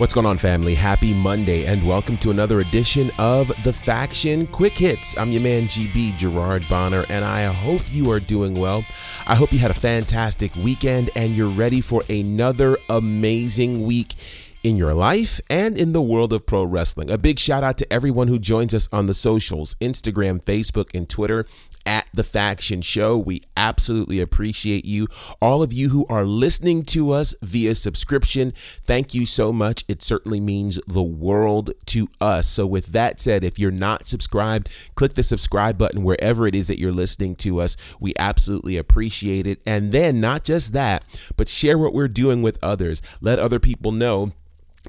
What's going on, family? Happy Monday, and welcome to another edition of The Faction Quick Hits. I'm your man, GB Gerard Bonner, and I hope you are doing well. I hope you had a fantastic weekend and you're ready for another amazing week in your life and in the world of pro wrestling. A big shout out to everyone who joins us on the socials Instagram, Facebook, and Twitter at the Faction Show. We absolutely appreciate you. All of you who are listening to us via subscription, thank you so much. It certainly means the world to us. So, with that said, if you're not subscribed, click the subscribe button wherever it is that you're listening to us. We absolutely appreciate it. And then, not just that, but share what we're doing with others. Let other people know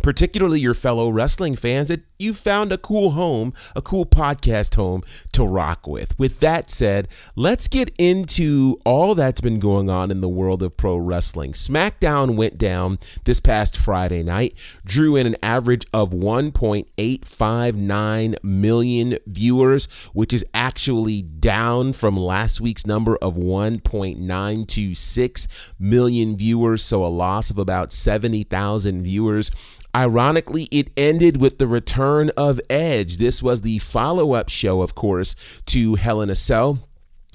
particularly your fellow wrestling fans, that you found a cool home, a cool podcast home to rock with. With that said, let's get into all that's been going on in the world of pro wrestling. SmackDown went down this past Friday night, drew in an average of 1.859 million viewers, which is actually down from last week's number of 1.926 million viewers, so a loss of about 70,000 viewers. Ironically, it ended with the return of Edge. This was the follow up show, of course, to Hell in a Cell.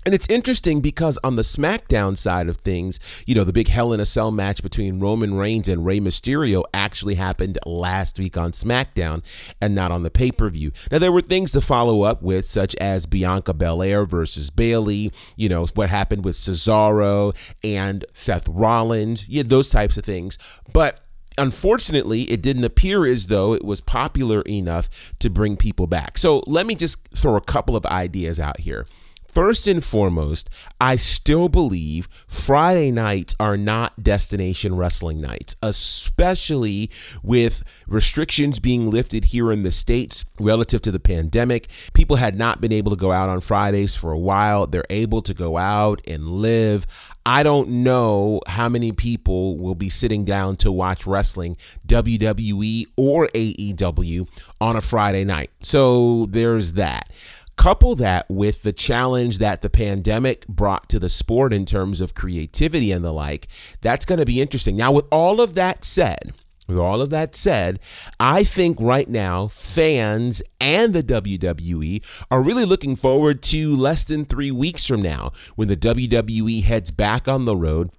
And it's interesting because on the SmackDown side of things, you know, the big Hell in a Cell match between Roman Reigns and Rey Mysterio actually happened last week on SmackDown and not on the pay per view. Now, there were things to follow up with, such as Bianca Belair versus Bayley, you know, what happened with Cesaro and Seth Rollins, yeah, those types of things. But unfortunately, it didn't appear as though it was popular enough to bring people back. So let me just throw a couple of ideas out here. First and foremost, I still believe Friday nights are not destination wrestling nights, especially with restrictions being lifted here in the States relative to the pandemic. People had not been able to go out on Fridays for a while. They're able to go out and live. I don't know how many people will be sitting down to watch wrestling, WWE or AEW, on a Friday night. So there's that. Couple that with the challenge that the pandemic brought to the sport in terms of creativity and the like, that's going to be interesting. Now, with all of that said, with all of that said, I think right now fans and the WWE are really looking forward to less than three weeks from now when the WWE heads back on the road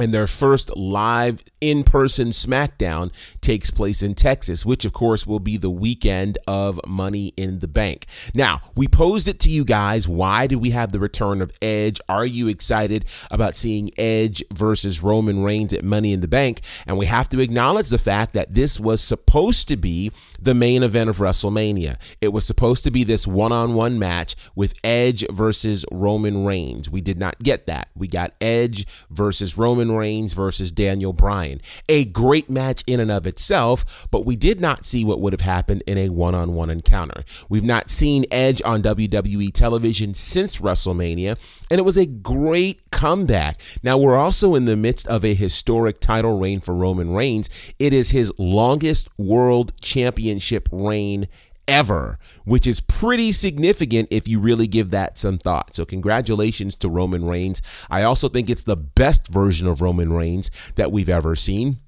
and their first live in person SmackDown takes place in Texas, which of course will be the weekend of Money in the Bank. Now, we posed it to you guys. Why did we have the return of Edge? Are you excited about seeing Edge versus Roman Reigns at Money in the Bank? And we have to acknowledge the fact that this was supposed to be the main event of WrestleMania. It was supposed to be this one on one match with Edge versus Roman Reigns. We did not get that. We got Edge versus Roman Reigns versus Daniel Bryan. A great match in and of itself, but we did not see what would have happened in a one on one encounter. We've not seen Edge on WWE television since WrestleMania, and it was a great comeback. Now, we're also in the midst of a historic title reign for Roman Reigns. It is his longest world championship reign ever, which is pretty significant if you really give that some thought. So, congratulations to Roman Reigns. I also think it's the best version of Roman Reigns that we've ever seen.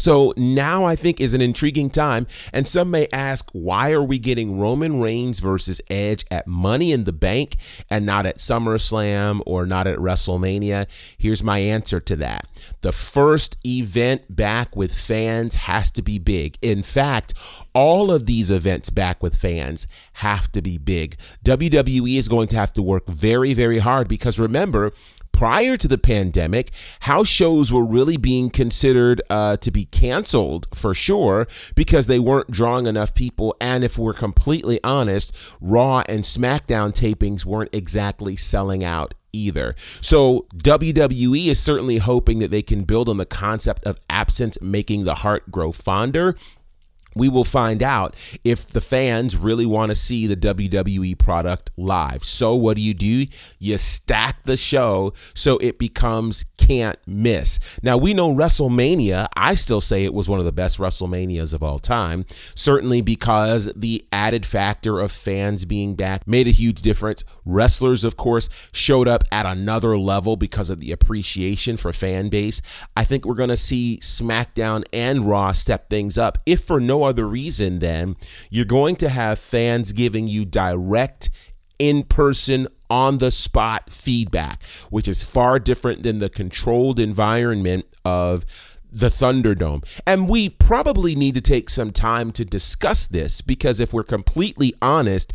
So now I think is an intriguing time. And some may ask, why are we getting Roman Reigns versus Edge at Money in the Bank and not at SummerSlam or not at WrestleMania? Here's my answer to that. The first event back with fans has to be big. In fact, all of these events back with fans have to be big. WWE is going to have to work very, very hard because remember, prior to the pandemic, house shows were really being considered uh, to be canceled for sure because they weren't drawing enough people. And if we're completely honest, Raw and SmackDown tapings weren't exactly selling out either. So WWE is certainly hoping that they can build on the concept of absence making the heart grow fonder we will find out if the fans really want to see the WWE product live. So, what do you do? You stack the show so it becomes can't miss. Now, we know WrestleMania, I still say it was one of the best WrestleManias of all time, certainly because the added factor of fans being back made a huge difference. Wrestlers, of course, showed up at another level because of the appreciation for fan base. I think we're going to see SmackDown and Raw step things up, if for no other reason then you're going to have fans giving you direct in person, on the spot feedback, which is far different than the controlled environment of the Thunderdome. And we probably need to take some time to discuss this because if we're completely honest,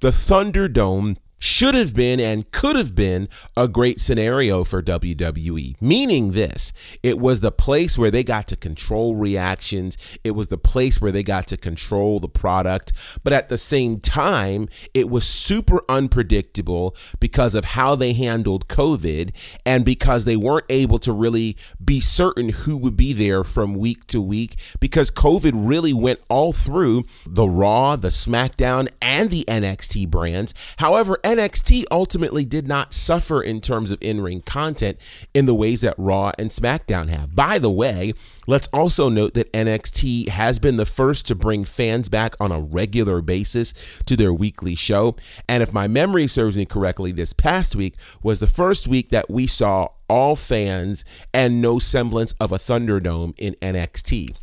the Thunderdome should have been and could have been a great scenario for WWE. Meaning this, it was the place where they got to control reactions, it was the place where they got to control the product, but at the same time, it was super unpredictable because of how they handled COVID and because they weren't able to really be certain who would be there from week to week because COVID really went all through the Raw, the SmackDown, and the NXT brands. However, NXT ultimately did not suffer in terms of in ring content in the ways that Raw and SmackDown have. By the way, let's also note that NXT has been the first to bring fans back on a regular basis to their weekly show. And if my memory serves me correctly, this past week was the first week that we saw all fans and no semblance of a Thunderdome in NXT.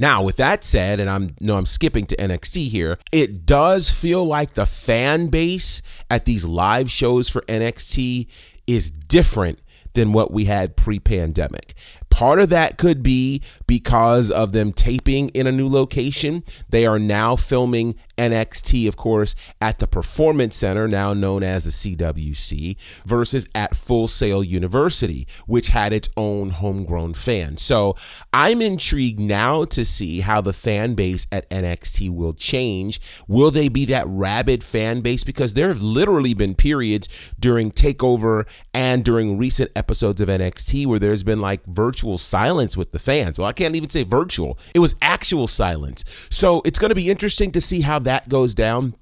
Now, with that said, and I'm no, I'm skipping to NXT here. It does feel like the fan base at these live shows for NXT is different than what we had pre-pandemic. Part of that could be because of them taping in a new location. They are now filming NXT, of course, at the Performance Center, now known as the CWC, versus at Full Sail University, which had its own homegrown fan. So I'm intrigued now to see how the fan base at NXT will change. Will they be that rabid fan base? Because there have literally been periods during TakeOver and during recent episodes of NXT where there's been like virtual silence with the fans. Well, I can't even say virtual, it was actual silence. So it's going to be interesting to see how that goes down.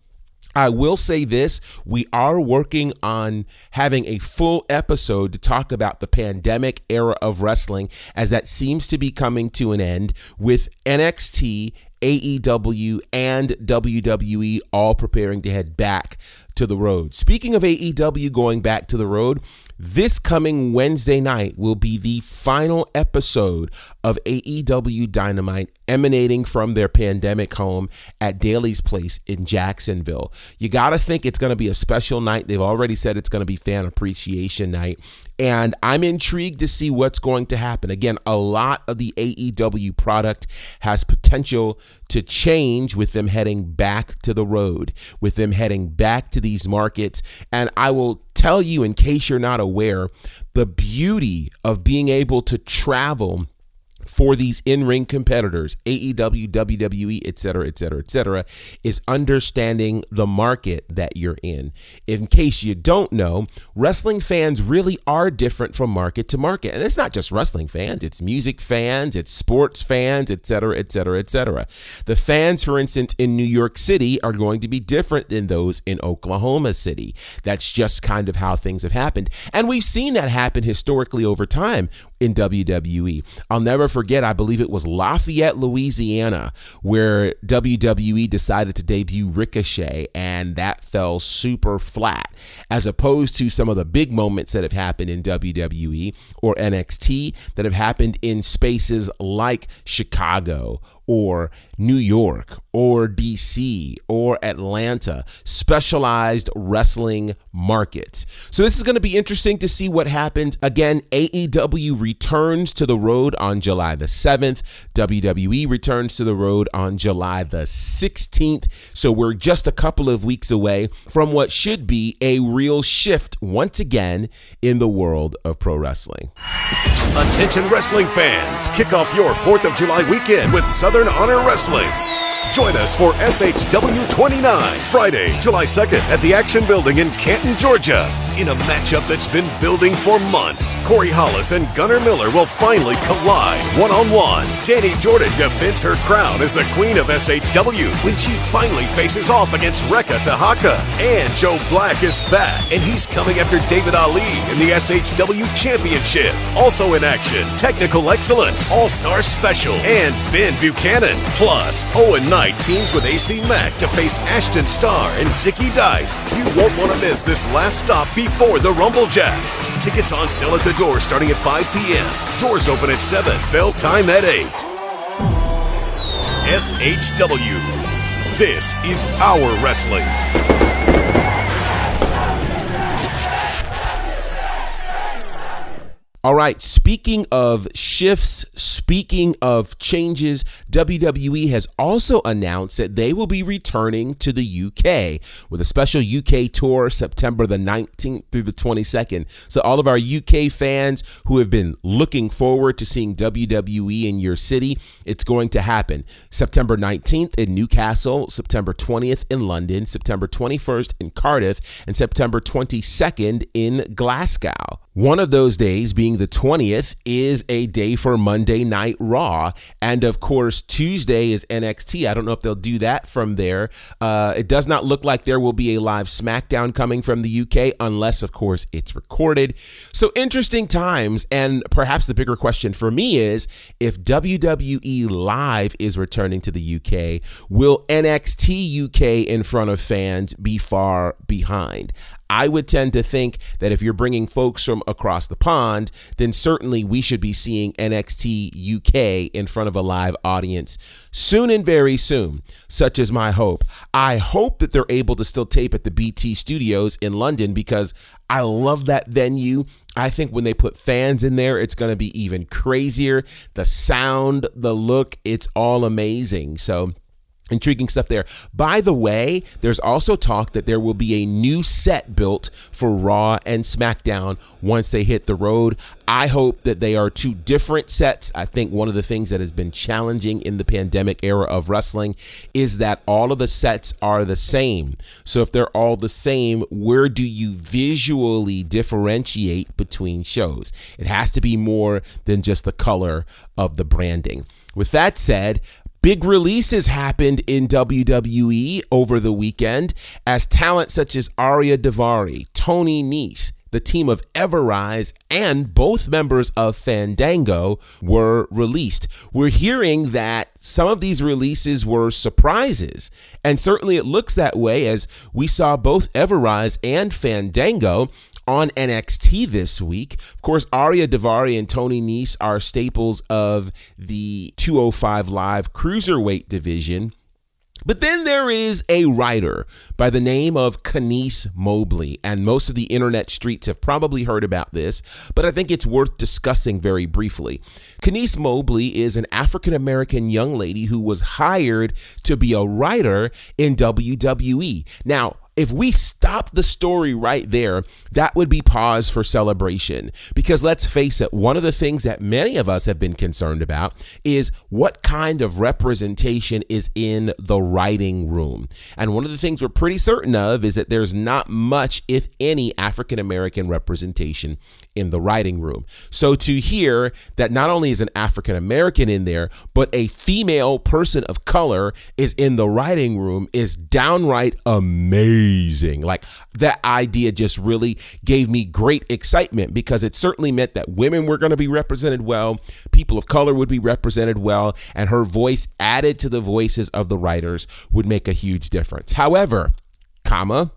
I will say this we are working on having a full episode to talk about the pandemic era of wrestling, as that seems to be coming to an end with NXT, AEW, and WWE all preparing to head back to the road. Speaking of AEW going back to the road, this coming Wednesday night will be the final episode of AEW Dynamite emanating from their pandemic home at Daily's Place in Jacksonville. You got to think it's going to be a special night. They've already said it's going to be fan appreciation night. And I'm intrigued to see what's going to happen. Again, a lot of the AEW product has potential to change with them heading back to the road, with them heading back to these markets. And I will tell you, in case you're not aware, the beauty of being able to travel for these in-ring competitors, AEW, WWE, etc., etc., etc., is understanding the market that you're in. In case you don't know, wrestling fans really are different from market to market. And it's not just wrestling fans, it's music fans, it's sports fans, etc., etc., etc. The fans, for instance, in New York City are going to be different than those in Oklahoma City. That's just kind of how things have happened. And we've seen that happen historically over time in WWE. I'll never forget, I believe it was Lafayette, Louisiana, where WWE decided to debut Ricochet, and that fell super flat, as opposed to some of the big moments that have happened in WWE or NXT that have happened in spaces like Chicago or New York or DC or Atlanta, specialized wrestling markets. So this is going to be interesting to see what happens. Again, AEW returns to the road on July the 7th. WWE returns to the road on July the 16th. So we're just a couple of weeks away from what should be a real shift once again in the world of pro wrestling. Attention wrestling fans, kick off your 4th of July weekend with Southern Honor Wrestling. Join us for SHW 29, Friday, July 2nd at the Action Building in Canton, Georgia. In a matchup that's been building for months, Corey Hollis and Gunnar Miller will finally collide one on one. Danny Jordan defends her crown as the queen of SHW when she finally faces off against Rekka Tahaka. And Joe Black is back, and he's coming after David Ali in the SHW Championship. Also in action, Technical Excellence, All Star Special, and Ben Buchanan. Plus, Owen Knight teams with AC Mack to face Ashton Starr and Zicky Dice. You won't want to miss this last stop before the Rumble Jack. Tickets on sale at the door starting at 5 p.m. Doors open at 7. Bell time at 8. SHW. This is our wrestling. All right, speaking of shifts, speaking of changes, WWE has also announced that they will be returning to the UK with a special UK tour September the 19th through the 22nd. So, all of our UK fans who have been looking forward to seeing WWE in your city, it's going to happen. September 19th in Newcastle, September 20th in London, September 21st in Cardiff, and September 22nd in Glasgow. One of those days, being the 20th, is a day for Monday Night Raw. And of course, Tuesday is NXT. I don't know if they'll do that from there. Uh, it does not look like there will be a live SmackDown coming from the UK, unless, of course, it's recorded. So interesting times. And perhaps the bigger question for me is if WWE Live is returning to the UK, will NXT UK in front of fans be far behind? I would tend to think that if you're bringing folks from across the pond, then certainly we should be seeing NXT UK in front of a live audience soon and very soon. Such is my hope. I hope that they're able to still tape at the BT studios in London because I love that venue. I think when they put fans in there, it's going to be even crazier. The sound, the look, it's all amazing. So, Intriguing stuff there. By the way, there's also talk that there will be a new set built for Raw and SmackDown once they hit the road. I hope that they are two different sets. I think one of the things that has been challenging in the pandemic era of wrestling is that all of the sets are the same. So if they're all the same, where do you visually differentiate between shows? It has to be more than just the color of the branding. With that said, Big releases happened in WWE over the weekend as talent such as Ariya Daivari, Tony Nese, the team of Ever-Rise, and both members of Fandango were released. We're hearing that some of these releases were surprises, and certainly it looks that way as we saw both Ever-Rise and Fandango on NXT this week. Of course, Ariya Daivari and Tony Nese are staples of the 205 Live Cruiserweight division. But then there is a writer by the name of Kenice Mobley, and most of the internet streets have probably heard about this, but I think it's worth discussing very briefly. Kenice Mobley is an African American young lady who was hired to be a writer in WWE. Now, if we stop the story right there, that would be pause for celebration. Because let's face it, one of the things that many of us have been concerned about is what kind of representation is in the writing room. And one of the things we're pretty certain of is that there's not much, if any, African American representation in the writing room. So to hear that not only is an African American in there, but a female person of color is in the writing room is downright amazing. Like that idea just really gave me great excitement because it certainly meant that women were going to be represented well, people of color would be represented well, and her voice added to the voices of the writers would make a huge difference. However, comma,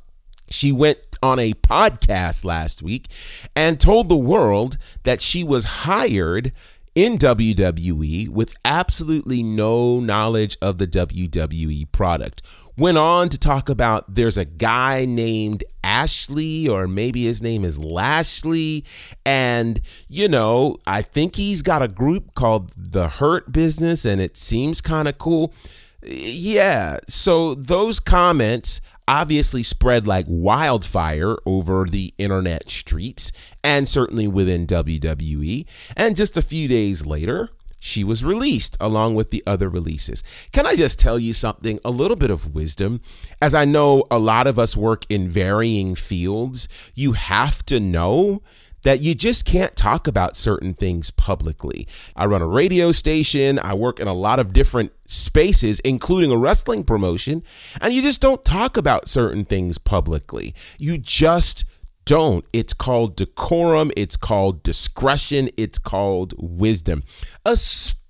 she went on a podcast last week and told the world that she was hired in WWE with absolutely no knowledge of the WWE product. Went on to talk about there's a guy named Ashley, or maybe his name is Lashley. And, you know, I think he's got a group called The Hurt Business, and it seems kind of cool. Yeah. So those comments obviously spread like wildfire over the internet streets and certainly within WWE. And just a few days later, she was released along with the other releases. Can I just tell you something? A little bit of wisdom. As I know a lot of us work in varying fields, you have to know that you just can't talk about certain things publicly. I run a radio station, I work in a lot of different spaces, including a wrestling promotion, and you just don't talk about certain things publicly. You just don't. It's called decorum, it's called discretion, it's called wisdom. Especially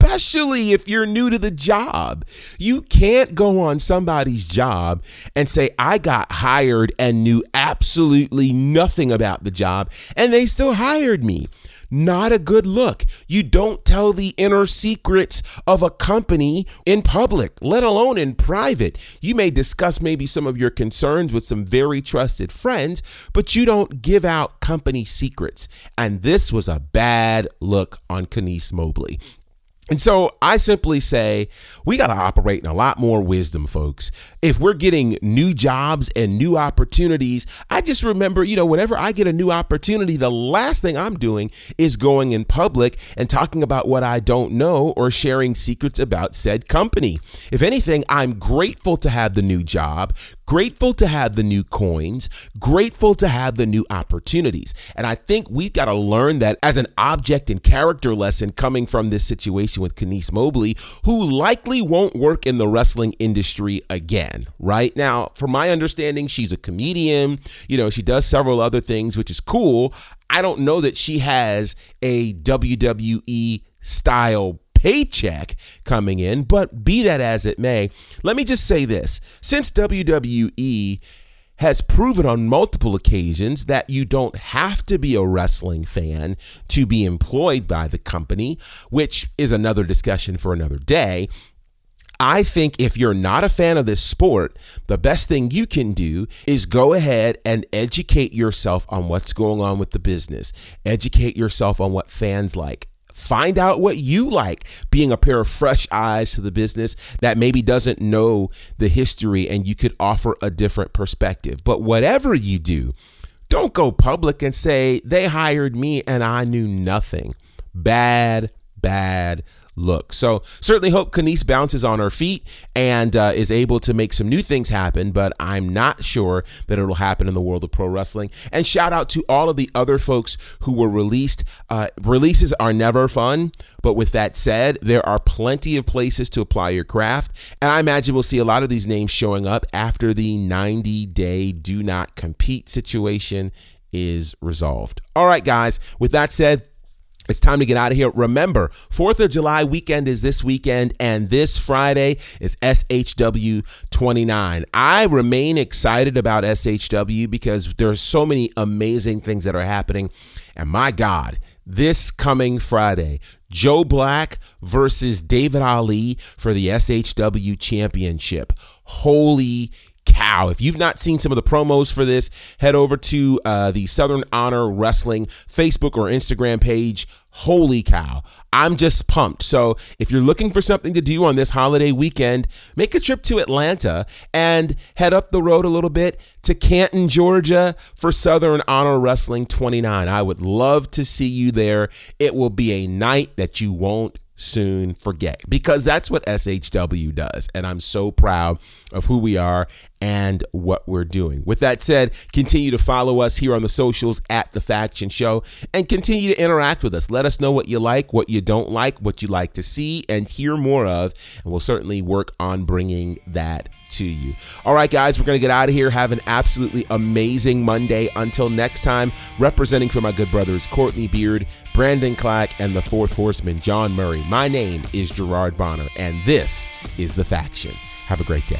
if you're new to the job. You can't go on somebody's job and say, I got hired and knew absolutely nothing about the job, and they still hired me not a good look. You don't tell the inner secrets of a company in public, let alone in private. You may discuss maybe some of your concerns with some very trusted friends, but you don't give out company secrets. And this was a bad look on Kenice Mobley. And so I simply say we got to operate in a lot more wisdom, folks. If we're getting new jobs and new opportunities, I just remember, you know, whenever I get a new opportunity, the last thing I'm doing is going in public and talking about what I don't know or sharing secrets about said company. If anything, I'm grateful to have the new job, grateful to have the new coins, grateful to have the new opportunities. And I think we've got to learn that as an object and character lesson coming from this situation with Kenice Mobley, who likely won't work in the wrestling industry again, right? Now, from my understanding, she's a comedian. You know, she does several other things, which is cool. I don't know that she has a WWE style paycheck coming in, but be that as it may, let me just say this. Since WWE has proven on multiple occasions that you don't have to be a wrestling fan to be employed by the company, which is another discussion for another day. I think if you're not a fan of this sport, the best thing you can do is go ahead and educate yourself on what's going on with the business. Educate yourself on what fans like. Find out what you like, being a pair of fresh eyes to the business that maybe doesn't know the history and you could offer a different perspective. But whatever you do, don't go public and say they hired me and I knew nothing. Bad, bad look. So certainly hope Kenice bounces on her feet and uh, is able to make some new things happen, but I'm not sure that it'll happen in the world of pro wrestling. And shout out to all of the other folks who were released. Uh, releases are never fun, but with that said, there are plenty of places to apply your craft. And I imagine we'll see a lot of these names showing up after the 90 day do not compete situation is resolved. All right, guys, with that said, it's time to get out of here. Remember, 4th of July weekend is this weekend, and this Friday is SHW 29. I remain excited about SHW because there's so many amazing things that are happening. And my God, this coming Friday, Joe Black versus David Ali for the SHW championship. Holy cow. If you've not seen some of the promos for this, head over to uh, the Southern Honor Wrestling Facebook or Instagram page. Holy cow. I'm just pumped. So, if you're looking for something to do on this holiday weekend, make a trip to Atlanta and head up the road a little bit to Canton, Georgia for Southern Honor Wrestling 29. I would love to see you there. It will be a night that you won't soon forget because that's what SHW does. And I'm so proud of who we are and what we're doing. With that said, continue to follow us here on the socials at The Faction Show and continue to interact with us. Let us know what you like, what you don't like, what you like to see and hear more of. And we'll certainly work on bringing that to you. All right, guys, we're going to get out of here. Have an absolutely amazing Monday. Until next time, representing for my good brothers Courtney Beard, Brandon Clack, and the fourth horseman, John Murray. My name is Gerard Bonner, and this is The Faction. Have a great day.